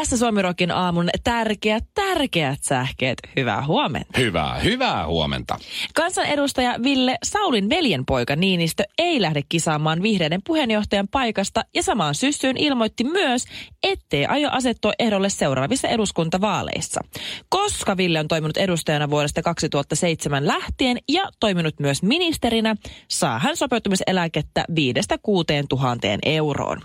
Tässä Suomirokin aamun tärkeät, tärkeät sähkeet. Hyvää huomenta. Hyvää, hyvää huomenta. Kansanedustaja Ville Saulin veljenpoika Niinistö ei lähde kisaamaan vihreiden puheenjohtajan paikasta ja samaan syssyyn ilmoitti myös, ettei aio asettua ehdolle seuraavissa eduskuntavaaleissa. Koska Ville on toiminut edustajana vuodesta 2007 lähtien ja toiminut myös ministerinä, saa hän sopeutumiseläkettä 5-6 tuhanteen euroon.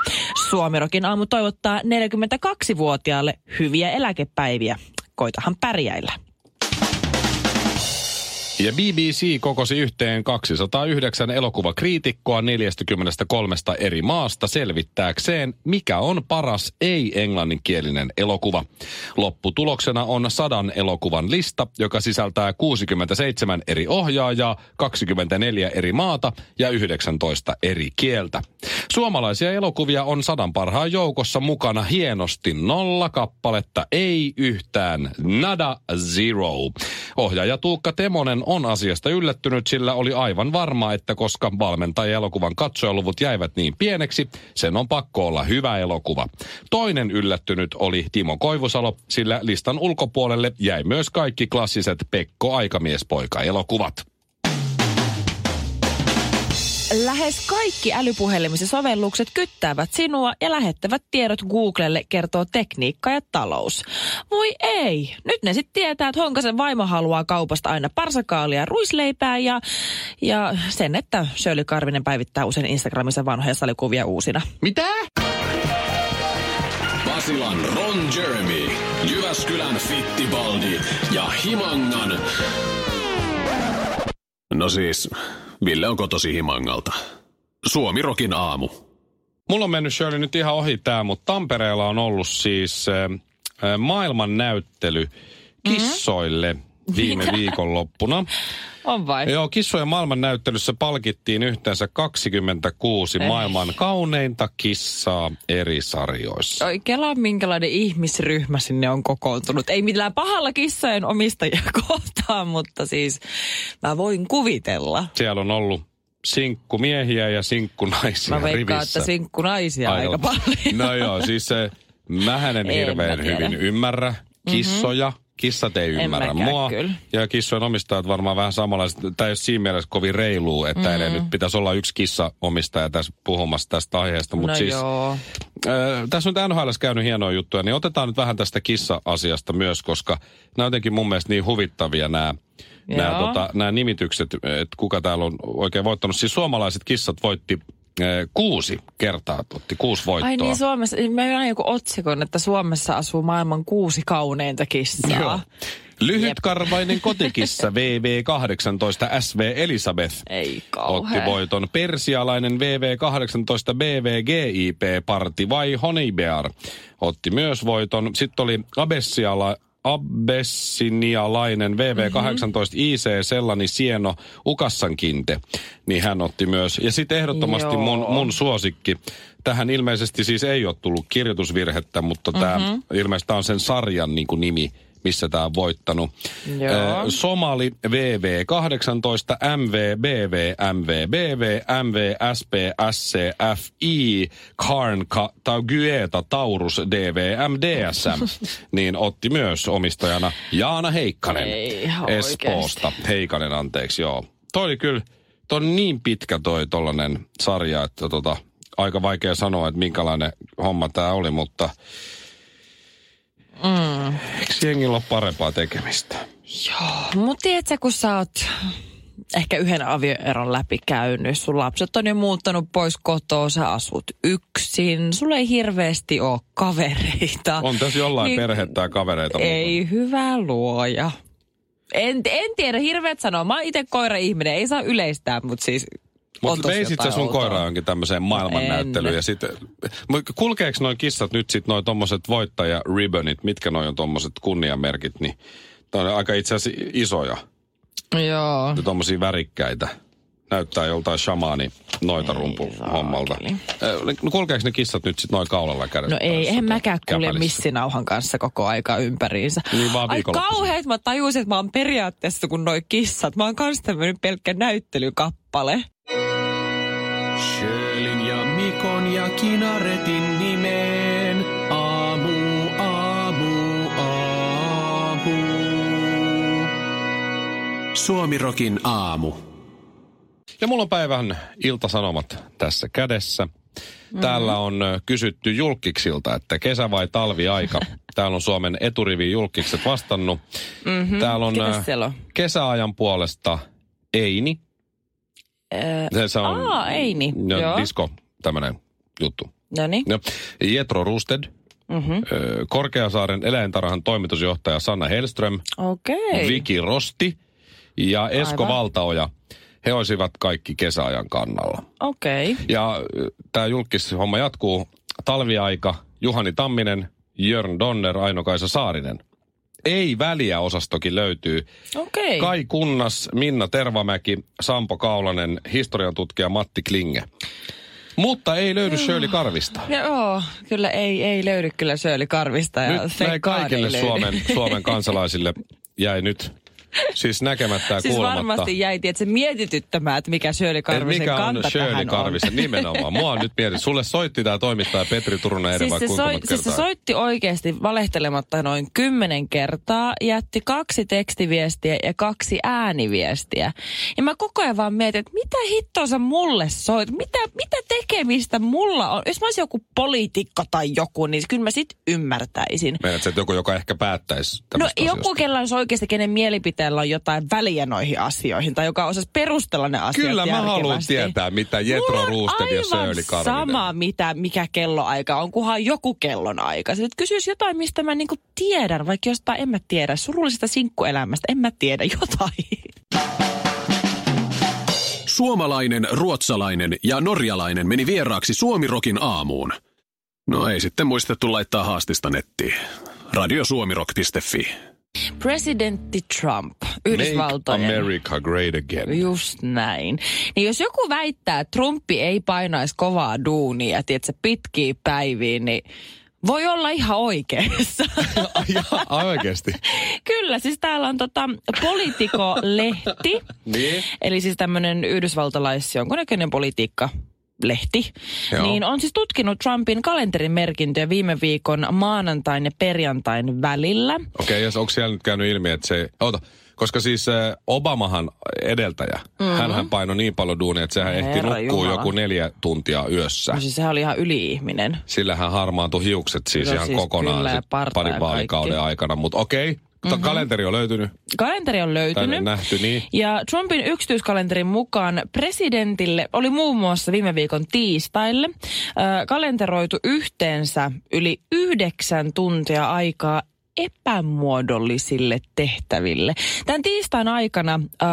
Suomirokin aamu toivottaa 42-vuotiaalle hyviä eläkepäiviä. Koitahan pärjäillä. Ja BBC kokosi yhteen 209 elokuvakriitikkoa 43 eri maasta selvittääkseen, mikä on paras ei-englanninkielinen elokuva. Lopputuloksena on sadan elokuvan lista, joka sisältää 67 eri ohjaajaa, 24 eri maata ja 19 eri kieltä. Suomalaisia elokuvia on sadan parhaan joukossa mukana hienosti nolla kappaletta, ei yhtään, nada zero. Ohjaaja Tuukka Temonen on asiasta yllättynyt, sillä oli aivan varma, että koska valmentaja elokuvan katsojaluvut jäivät niin pieneksi, sen on pakko olla hyvä elokuva. Toinen yllättynyt oli Timo Koivusalo, sillä listan ulkopuolelle jäi myös kaikki klassiset Pekko Aikamiespoika elokuvat. Lähes kaikki älypuhelimisen sovellukset kyttäävät sinua ja lähettävät tiedot Googlelle, kertoo tekniikka ja talous. Voi ei, nyt ne sitten tietää, että Honkasen vaimo haluaa kaupasta aina parsakaalia ja ruisleipää ja, ja sen, että Shirley Karvinen päivittää usein Instagramissa vanhoja salikuvia uusina. Mitä? Basilan Ron Jeremy, Jyväskylän Fittibaldi ja Himangan... No siis, Ville on kotosi Himangalta. Suomi Rokin aamu. Mulla on mennyt Shirley nyt ihan ohi tää, mutta Tampereella on ollut siis äh, maailman näyttely kissoille viime Mitä? viikonloppuna. On vai? Joo, kissojen maailman näyttelyssä palkittiin yhteensä 26 Ei. maailman kauneinta kissaa eri sarjoissa. Oi, kelaa minkälainen ihmisryhmä sinne on kokoontunut. Ei millään pahalla kissojen omistajia kohtaan, mutta siis mä voin kuvitella. Siellä on ollut sinkkumiehiä ja sinkkunaisia Mä veikkaan, rivissä. että sinkkunaisia aika, aika paljon. No joo, siis se, mähän en En hirveän mä hyvin ymmärrä kissoja. Kissat ei ymmärrä mäkään mua. kyllä. Ja kissojen omistajat varmaan vähän samanlaiset. Tämä ei ole siinä mielessä kovin reilua, että mm. nyt pitäisi olla yksi kissa-omistaja tässä puhumassa tästä aiheesta. Mutta no siis, joo. Äh, tässä on NHL käynyt hienoja juttuja, niin otetaan nyt vähän tästä kissa-asiasta myös, koska nämä on jotenkin mun mielestä niin huvittavia nämä, nämä, tota, nämä nimitykset, että kuka täällä on oikein voittanut. Siis suomalaiset kissat voitti kuusi kertaa, otti kuusi voittoa. Ai niin, Suomessa, mä näin joku otsikon, että Suomessa asuu maailman kuusi kauneinta kissaa. Joo. Lyhytkarvainen kotikissa VV18 SV Elisabeth Ei otti voiton. Persialainen VV18 BVGIP Parti vai Honeybear otti myös voiton. Sitten oli Abessiala, Abessinialainen VV18 IC Sellani Sieno Ukassankinte, niin hän otti myös. Ja sitten ehdottomasti mun, Joo. mun suosikki. Tähän ilmeisesti siis ei ole tullut kirjoitusvirhettä, mutta tämä Mhm. ilmeisesti on sen sarjan niin kuin nimi, missä tämä on voittanut. Joo. Somali VV18, MVBV, MVBV, MVSP, SCFI, Karnka, Taugyeta, Taurus, DVM, DSM, niin otti myös omistajana Jaana Heikkanen Ei Espoosta. Heikanen, anteeksi, joo. Toi oli kyllä, toi on niin pitkä toi tollanen sarja, että tota, aika vaikea sanoa, että minkälainen homma tämä oli, mutta Mm. eikö jengillä ole parempaa tekemistä? Mutta tiedätkö, kun sä oot ehkä yhden avioeron läpi käynyt, sun lapset on jo muuttanut pois kotoa, sä asut yksin, sulla ei hirveästi ole kavereita. On tässä jollain Niin- perhettä ja kavereita Ei hyvä luoja. En, en tiedä, hirveät sanoa. Mä oon itse koira-ihminen, ei saa yleistää, mutta siis Mutta veisit sä sun outoa. koiraa jonkin tämmöiseen maailmannäyttelyyn en. ja sitten... Kulkeeko noin kissat nyt sit noin tommoset voittaja ribbonit, mitkä noin on tommoset kunniamerkit, niin on aika itse asiassa isoja Joo. ja tommosia värikkäitä. Näyttää joltain shamaani noita rumpu hommalta. No kulkeeko ne kissat nyt sit noin kaulalla kädet? No ei, en mäkään kulje missinauhan kanssa koko aika ympäriinsä. Niin vaan Ai kauheet, mä tajusin, että mä oon periaatteessa kun noi kissat. Mä oon kans tämmönen pelkkä näyttelykappale. Sjölin ja Mikon ja Kinaretin nimeen. Aamu, aamu, aamu. Suomirokin aamu. Ja mulla on päivän iltasanomat tässä kädessä. Täällä on kysytty julkiksilta, että kesä vai talviaika. Täällä on Suomen eturivi julkikset vastannut. Mm-hmm. Täällä on siellä on? kesäajan puolesta Eini. Äh, Se, on Aa, Eini, no, joo. disco, tämmönen juttu. no niin. No, Jetro Rusted, Mm-hmm. ö, Korkeasaaren eläintarhan toimitusjohtaja Sanna Hellström, Okei. Viki Rosti ja Esko Aivan. Valtaoja. He olisivat kaikki kesäajan kannalla. Okei. Ja tämä julkishomma jatkuu. Talviaika, Juhani Tamminen, Jörn Donner, Aino-Kaisa Saarinen. Ei väliä osastokin löytyy. Okei. Kai Kunnas, Minna Tervamäki, Sampo Kaulanen, historian tutkija Matti Klinge. Mutta ei löydy Shirley Karvista. Joo, kyllä ei, ei löydy kyllä Shirley Karvista. Ja Nyt näin kaikille. Suomen, Suomen kansalaisille jäi nyt siis näkemättä ja Siis kuulematta. varmasti jäi, että se mietityttämään, että mikä Shirley Karvisen mikä on kanta Shirley tähän Karvisen on. nimenomaan. Mua on nyt mietin. Sulle soitti tämä toimittaja Petri Turunen eri Siis vai se, kuinka soi, siis se soitti oikeasti valehtelematta noin kymmenen kertaa, jätti kaksi tekstiviestiä ja kaksi ääniviestiä. Ja mä koko ajan vaan mietin, että mitä hittoa sä mulle soit? Mitä, mitä tekemistä mulla on? Jos mä olisin joku poliitikko tai joku, niin kyllä mä sit ymmärtäisin. Meinaat, että joku, joka ehkä päättäisi No joku, kella olisi oikeasti, kenen mielipiteellä on jotain väliä noihin asioihin, tai joka osaisi perustella ne asiat Kyllä mä haluan tietää, mitä Jetro Roosted ja Karvinen. sama, mitä, mikä kelloaika on, kunhan joku kellonaika. Sitten kysyisi jotain, mistä mä niinku tiedän, vaikka jostain en mä tiedä. Surullisesta sinkkuelämästä en mä tiedä jotain. Suomalainen, ruotsalainen ja norjalainen meni vieraaksi Suomirokin aamuun. No ei sitten muistettu laittaa haastista nettiin. Radiosuomirock.fi. Presidentti Trump, Make Yhdysvaltojen. America great again. Just näin. Niin jos joku väittää, että Trumpi ei painaisi kovaa duunia, tiedätkö, pitkiä päiviin, niin voi olla ihan oikeassa. Oikeesti? Kyllä, siis täällä on tota Politico-lehti. Niin. Eli siis tämmöinen yhdysvaltalais jonkunnäköinen politiikka lehti, Joo. niin on siis tutkinut Trumpin kalenterin merkintöjä viime viikon maanantain ja perjantain välillä. Okei, okay, ja onko siellä nyt käynyt ilmi, että se... Ota, koska siis äh, Obamahan edeltäjä, mm-hmm. hänhän painoi niin paljon duunia, että sehän ehti Herra nukkua Jumala. joku neljä tuntia yössä. No siis sehän oli ihan yli-ihminen. Sillä hän harmaantui hiukset siis No ihan siis kokonaan parin vaalikauden kaikki. aikana. Mutta okei, okay, mm-hmm. kalenteri on löytynyt Kalenteri on löytynyt. nähty, niin. Ja Trumpin yksityiskalenterin mukaan presidentille oli muun muassa viime viikon tiistaille äh, kalenteroitu yhteensä yli yhdeksän tuntia aikaa epämuodollisille tehtäville. Tämän tiistain aikana äh,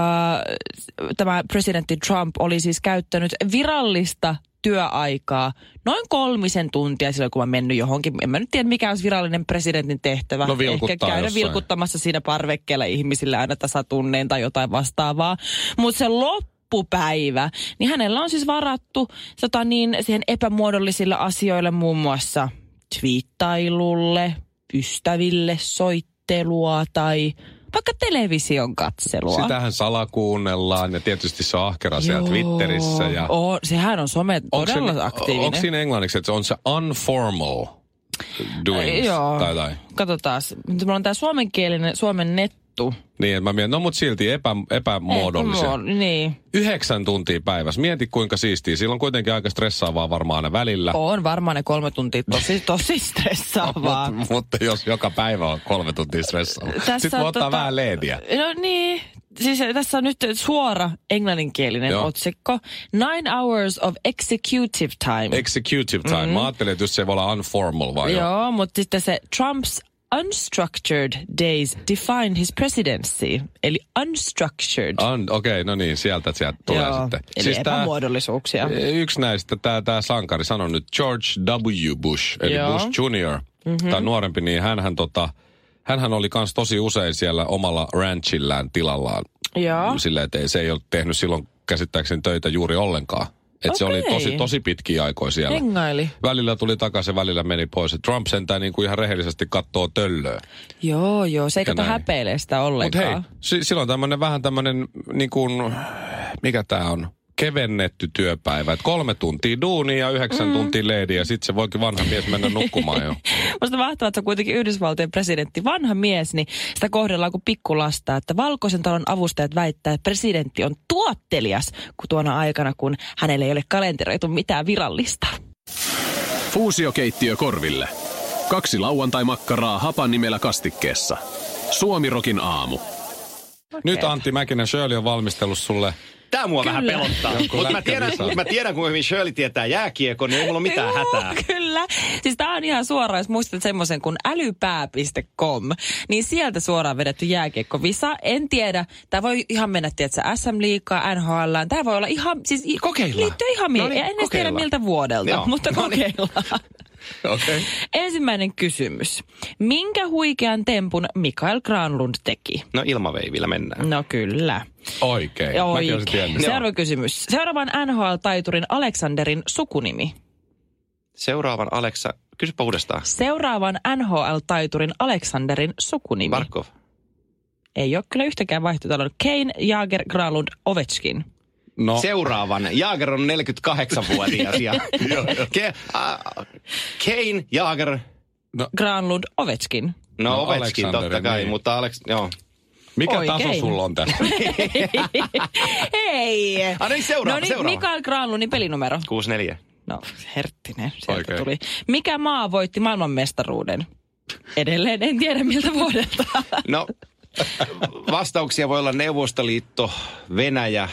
tämä presidentti Trump oli siis käyttänyt virallista työaikaa noin kolmisen tuntia silloin, kun mä mennyt johonkin. En mä nyt tiedä, mikä olisi virallinen presidentin tehtävä. No Ehkä käydä jossain. vilkuttamassa siinä parvekkeella ihmisille aina tasatunneen tai jotain vastaavaa. Mutta se loppupäivä, niin hänellä on siis varattu tota niin, siihen epämuodollisille asioille muun muassa twiittailulle, ystäville soittelua tai vaikka television katselua. Sitähän salakuunnellaan ja tietysti se on ahkera siellä Twitterissä. Ja Oo, sehän on some onko todella se, aktiivinen. Onko siinä englanniksi, että se on se unformal doings Joo. tai tai? Katsotaan. Mulla on tämä suomenkielinen, suomen nettu. Niin, että mä mietin, no mut silti epä, epämuodollisia. Epämuod- Niin. Yhdeksän tuntia päivässä. Mieti kuinka siistiä. Silloin kuitenkin aika stressaavaa varmaan aina välillä. On varmaan ne kolme tuntia tosi, tosi stressaavaa. Mutta, mutta jos joka päivä on kolme tuntia stressaavaa. Tässä Sitten voi ottaa tota- vähän leediä. No niin. Siis tässä on nyt suora englanninkielinen Joo. otsikko. Nine hours of executive time. Executive time. Mm-hmm. Mä ajattelin, että just se voi olla unformal vai Joo, mutta sitten se Trump's unstructured days defined his presidency. Eli unstructured. On, Okei, okay, no niin, sieltä sieltä tulee Joo, sitten. Eli tää- epämuodollisuuksia. Yksi näistä, tämä tää sankari sanoi nyt George W. Bush, eli Joo. Bush Jr. Mm-hmm. Tai nuorempi, niin hänhän, tota, hänhän oli kans tosi usein siellä omalla ranchillään tilallaan. Joo. Silleen, että se ei ole tehnyt silloin käsittääkseni töitä juuri ollenkaan. Että se oli tosi, tosi pitkiä aikoja siellä. Hengaili. Välillä tuli takaisin, välillä meni pois. Trump sentään niin kuin ihan rehellisesti kattoo töllöä. Joo, joo. Se ei kato näin. häpeilee sitä Mutta ollenkaan. hei, si- silloin tämmöinen vähän tämmöinen, niin kuin, mikä tämä on? Kevennetty työpäivä. Et kolme tuntia duunia ja yhdeksän mm. tuntia leidi ja sitten se voikin vanha mies mennä nukkumaan jo. Musta mahtavaa, että se on kuitenkin Yhdysvaltojen presidentti, vanha mies, niin sitä kohdellaan kuin pikkulasta. Että Valkoisen talon avustajat väittää, että presidentti on tuottelias kun tuona aikana, kun hänelle ei ole kalenteroitu mitään virallista. Fuusiokeittiö korville. Kaksi lauantai-makkaraa hapan nimellä kastikkeessa. Suomirokin aamu. Nyt Antti Mäkinen Shirley on valmistellut sulle Tää mua vähän Kyllä. pelottaa. Jonkun Mutta mä tiedän, lisää. mä tiedän, kuinka hyvin Shirley tietää jääkiekon, niin ei mulla ole mitään Joo, hätää. Kyllä. Siis tää on ihan suoraan, jos muistat semmoisen kuin älypää.com, niin sieltä suoraan vedetty jääkiekkovisa. En tiedä, tää voi ihan mennä, tiedätkö, SM Liikaa, NHL, tää voi olla ihan, siis Kokeillaan. liittyy ihan mie- No niin, en edes tiedä kokeillaan. miltä vuodelta, Joo. mutta No niin. Okay. Ensimmäinen kysymys. Minkä huikean tempun Mikael Granlund teki? No ilmaveivillä mennään. No kyllä. Oikein. Mäkin Oikein. tiennyt. Seuraava kysymys. Seuraavan NHL-taiturin Aleksanderin sukunimi. Seuraavan Aleksa, kysypä uudestaan. Seuraavan NHL-taiturin Aleksanderin sukunimi. Barkov. Ei ole kyllä yhtäkään vaihtoehtoa. Kane, Jager, Granlund, Ovechkin. No, Seuraavan. Jaager on 48-vuotias. ja Ke, äh, Kane, Jaager, Granlund, Ovechkin. no, No, Ovechkin totta kai, niin. mutta Alex, joo. mikä Oikein. taso sulla on tässä? Hei! Ah, no niin, seuraava, no niin, seuraava. Mikael Granlundin pelinumero. 6-4. No, herttinen, sieltä Oikein. tuli. Mikä maa voitti maailmanmestaruuden? Edelleen en tiedä miltä vuodelta. No, vastauksia voi olla Neuvostoliitto, Venäjä,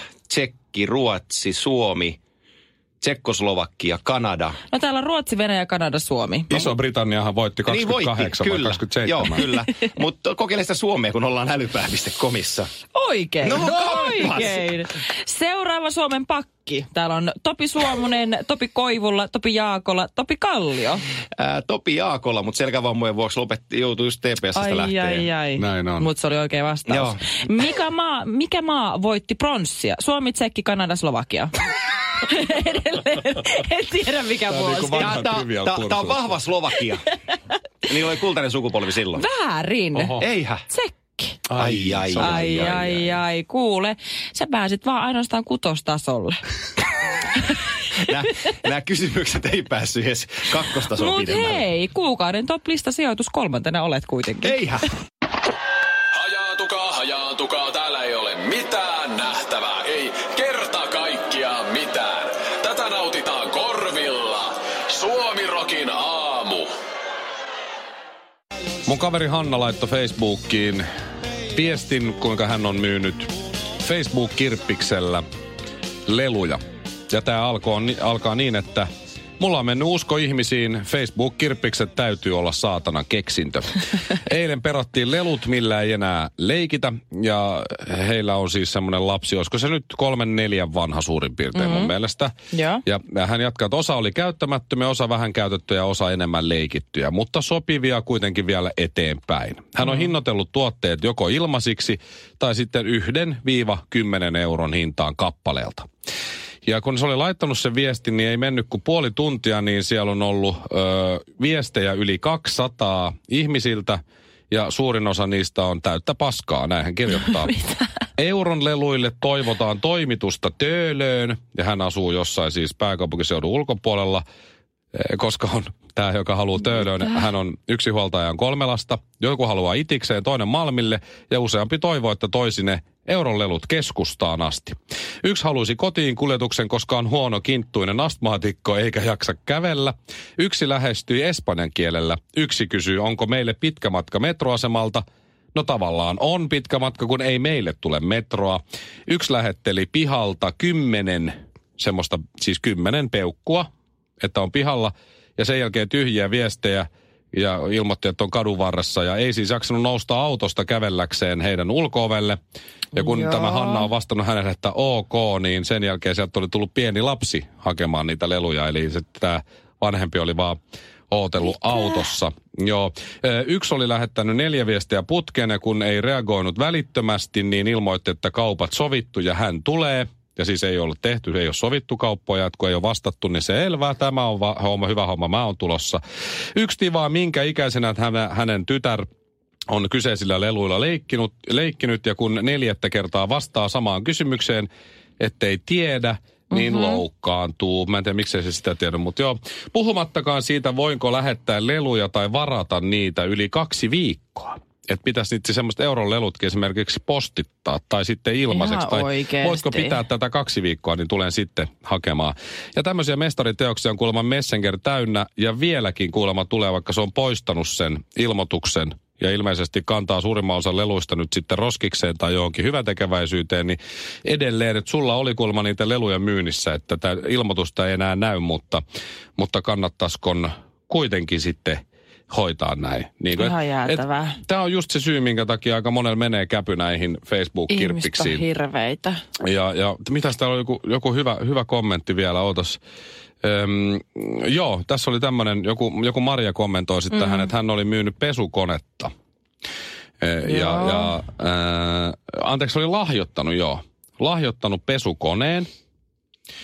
Tsekki, Ruotsi, Suomi, Tsekkoslovakia, Kanada. No täällä on Ruotsi, Venäjä, Kanada, Suomi. Iso-Britanniahan voitti 28 vai kyllä. 27. Joo, kyllä. Mutta kokeile sitä Suomea, kun ollaan älypää.comissa. Oikein. No, kappas. Oikein. Seuraava Suomen pakki. Täällä on Topi Suomunen, Topi Koivulla, Topi Jaakola, Topi Kallio. Ää, Topi Jaakolla, mutta selkävammojen vuoksi lopetti, joutui just TPSstä Ai, lähteen. ai, ai. Näin on. Mutta se oli oikein vastaus. Joo. Mikä maa, mikä maa voitti pronssia? Suomi, Tsekki, Kanada, Slovakia. Edelleen. En tiedä mikä on vuosi. niinku tää, tää on Pursuit. vahva Slovakia. Niillä oli kultainen sukupolvi silloin. Väärin. Oho. Eihän. Tsekki. Ai, ai, se on- Ai, ai, ai, kuule. Sä pääsit vaan ainoastaan kutostasolle. Nämä, nämä kysymykset ei päässyt edes kakkostasoon Mut pidemmälle. hei, kuukauden top-lista sijoitus kolmantena olet kuitenkin. Eihän. Mun kaveri Hanna laittoi Facebookiin viestin, kuinka hän on myynyt Facebook-kirppiksellä leluja. Ja tämä alkaa, alkaa niin, että mulla on mennyt usko ihmisiin, Facebook-kirppikset täytyy olla saatana keksintö. Eilen perottiin lelut, millä ei enää leikitä, ja heillä on siis semmoinen lapsi, olisiko se nyt kolmen neljän vanha suurin piirtein mm-hmm. mun mielestä. Joo. Ja hän jatkaa, että osa oli käyttämättömiä, osa vähän käytettyjä, osa enemmän leikittyjä, mutta sopivia kuitenkin vielä eteenpäin. Hän on hinnoitellut tuotteet joko ilmasiksi tai sitten yhden viiva kymmenen euron hintaan kappaleelta. Ja kun se oli laittanut sen viestin, niin ei mennyt kuin puoli tuntia, niin siellä on ollut ö, viestejä yli 200 ihmisiltä, ja suurin osa niistä on täyttä paskaa, näin hän kirjoittaa. Euron leluille toivotaan toimitusta Töölöön, ja hän asuu jossain siis pääkaupunkiseudun ulkopuolella, eh, koska on tämä, joka haluaa Töölöön, hän on yksi huoltajan kolme lasta. Joku haluaa itikseen, toinen Malmille, ja useampi toivoo, että toisi ne euron lelut keskustaan asti. Yksi haluaisi kotiin kuljetuksen, koska on huono kinttuinen astmaatikko eikä jaksa kävellä. Yksi lähestyi espanjan kielellä. Yksi kysyy, onko meille pitkä matka metroasemalta. No tavallaan on pitkä matka, kun ei meille tule metroa. Yksi lähetteli pihalta kymmenen, semmoista siis kymmenen peukkua, että on pihalla. Ja sen jälkeen tyhjiä viestejä. Ja ilmoitti, että on kadun varressa ja ei siis jaksanut nousta autosta kävelläkseen heidän ulkoovelle. Ja kun Joo. tämä Hanna on vastannut hänelle, että ok, niin sen jälkeen sieltä oli tullut pieni lapsi hakemaan niitä leluja. Eli se, tämä vanhempi oli vaan ootellut autossa. Joo. Yksi oli lähettänyt neljä viestiä putkeen ja kun ei reagoinut välittömästi, niin ilmoitti, että kaupat sovittu ja hän tulee. Ja siis ei ollut tehty, ei ole sovittu kauppoja, että kun ei ole vastattu, niin se elvää. Tämä on va- homma, hyvä homma, mä oon tulossa. Yksi tivaa, minkä ikäisenä hänen, hänen tytär on kyseisillä leluilla leikkinut, leikkinyt ja kun neljättä kertaa vastaa samaan kysymykseen, ettei tiedä, niin mm-hmm. loukkaantuu. Mä en tiedä, miksei se sitä tiedä, mutta joo. Puhumattakaan siitä, voinko lähettää leluja tai varata niitä yli kaksi viikkoa. Että pitäisi niitä semmoiset euron lelutkin esimerkiksi postittaa tai sitten ilmaiseksi. Ihan tai oikeesti. voisiko pitää tätä kaksi viikkoa, niin tulen sitten hakemaan. Ja tämmöisiä mestariteoksia on kuulemma Messenger täynnä ja vieläkin kuulemma tulee, vaikka se on poistanut sen ilmoituksen ja ilmeisesti kantaa suurimman osan leluista nyt sitten roskikseen tai johonkin hyvätekeväisyyteen, niin edelleen, että sulla oli kuulemma niitä leluja myynnissä, että tämä ilmoitusta ei enää näy, mutta, mutta kannattaisiko kuitenkin sitten hoitaa näin. Niin Ihan jäätävää. Tämä on just se syy, minkä takia aika monella menee käpy näihin Ihmiset on Facebook-kirppiksiin. hirveitä. Ja, ja mitäs täällä on joku, joku hyvä, hyvä kommentti vielä, ootas. Öm, joo, tässä oli tämmöinen, joku, joku Maria kommentoi sitten mm. tähän, että hän oli myynyt pesukonetta. E, ja, ja ää, anteeksi, oli lahjoittanut, joo. Lahjoittanut pesukoneen,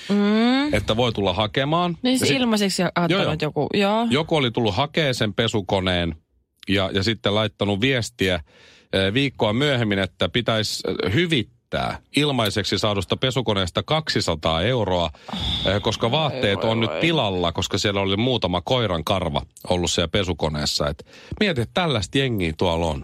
Mm. Että voi tulla hakemaan. Niin Ja se sit- ilmaiseksi Joo, joo. joku, joo. joku oli tullut hakea sen pesukoneen ja, ja sitten laittanut viestiä eh, viikkoa myöhemmin, että pitäisi eh, hyvittää ilmaiseksi saadusta pesukoneesta 200 euroa, eh, koska vaatteet on nyt pilalla, koska siellä oli muutama koiran karva ollut siellä pesukoneessa. Et mieti, että tällaista jengiä tuolla on.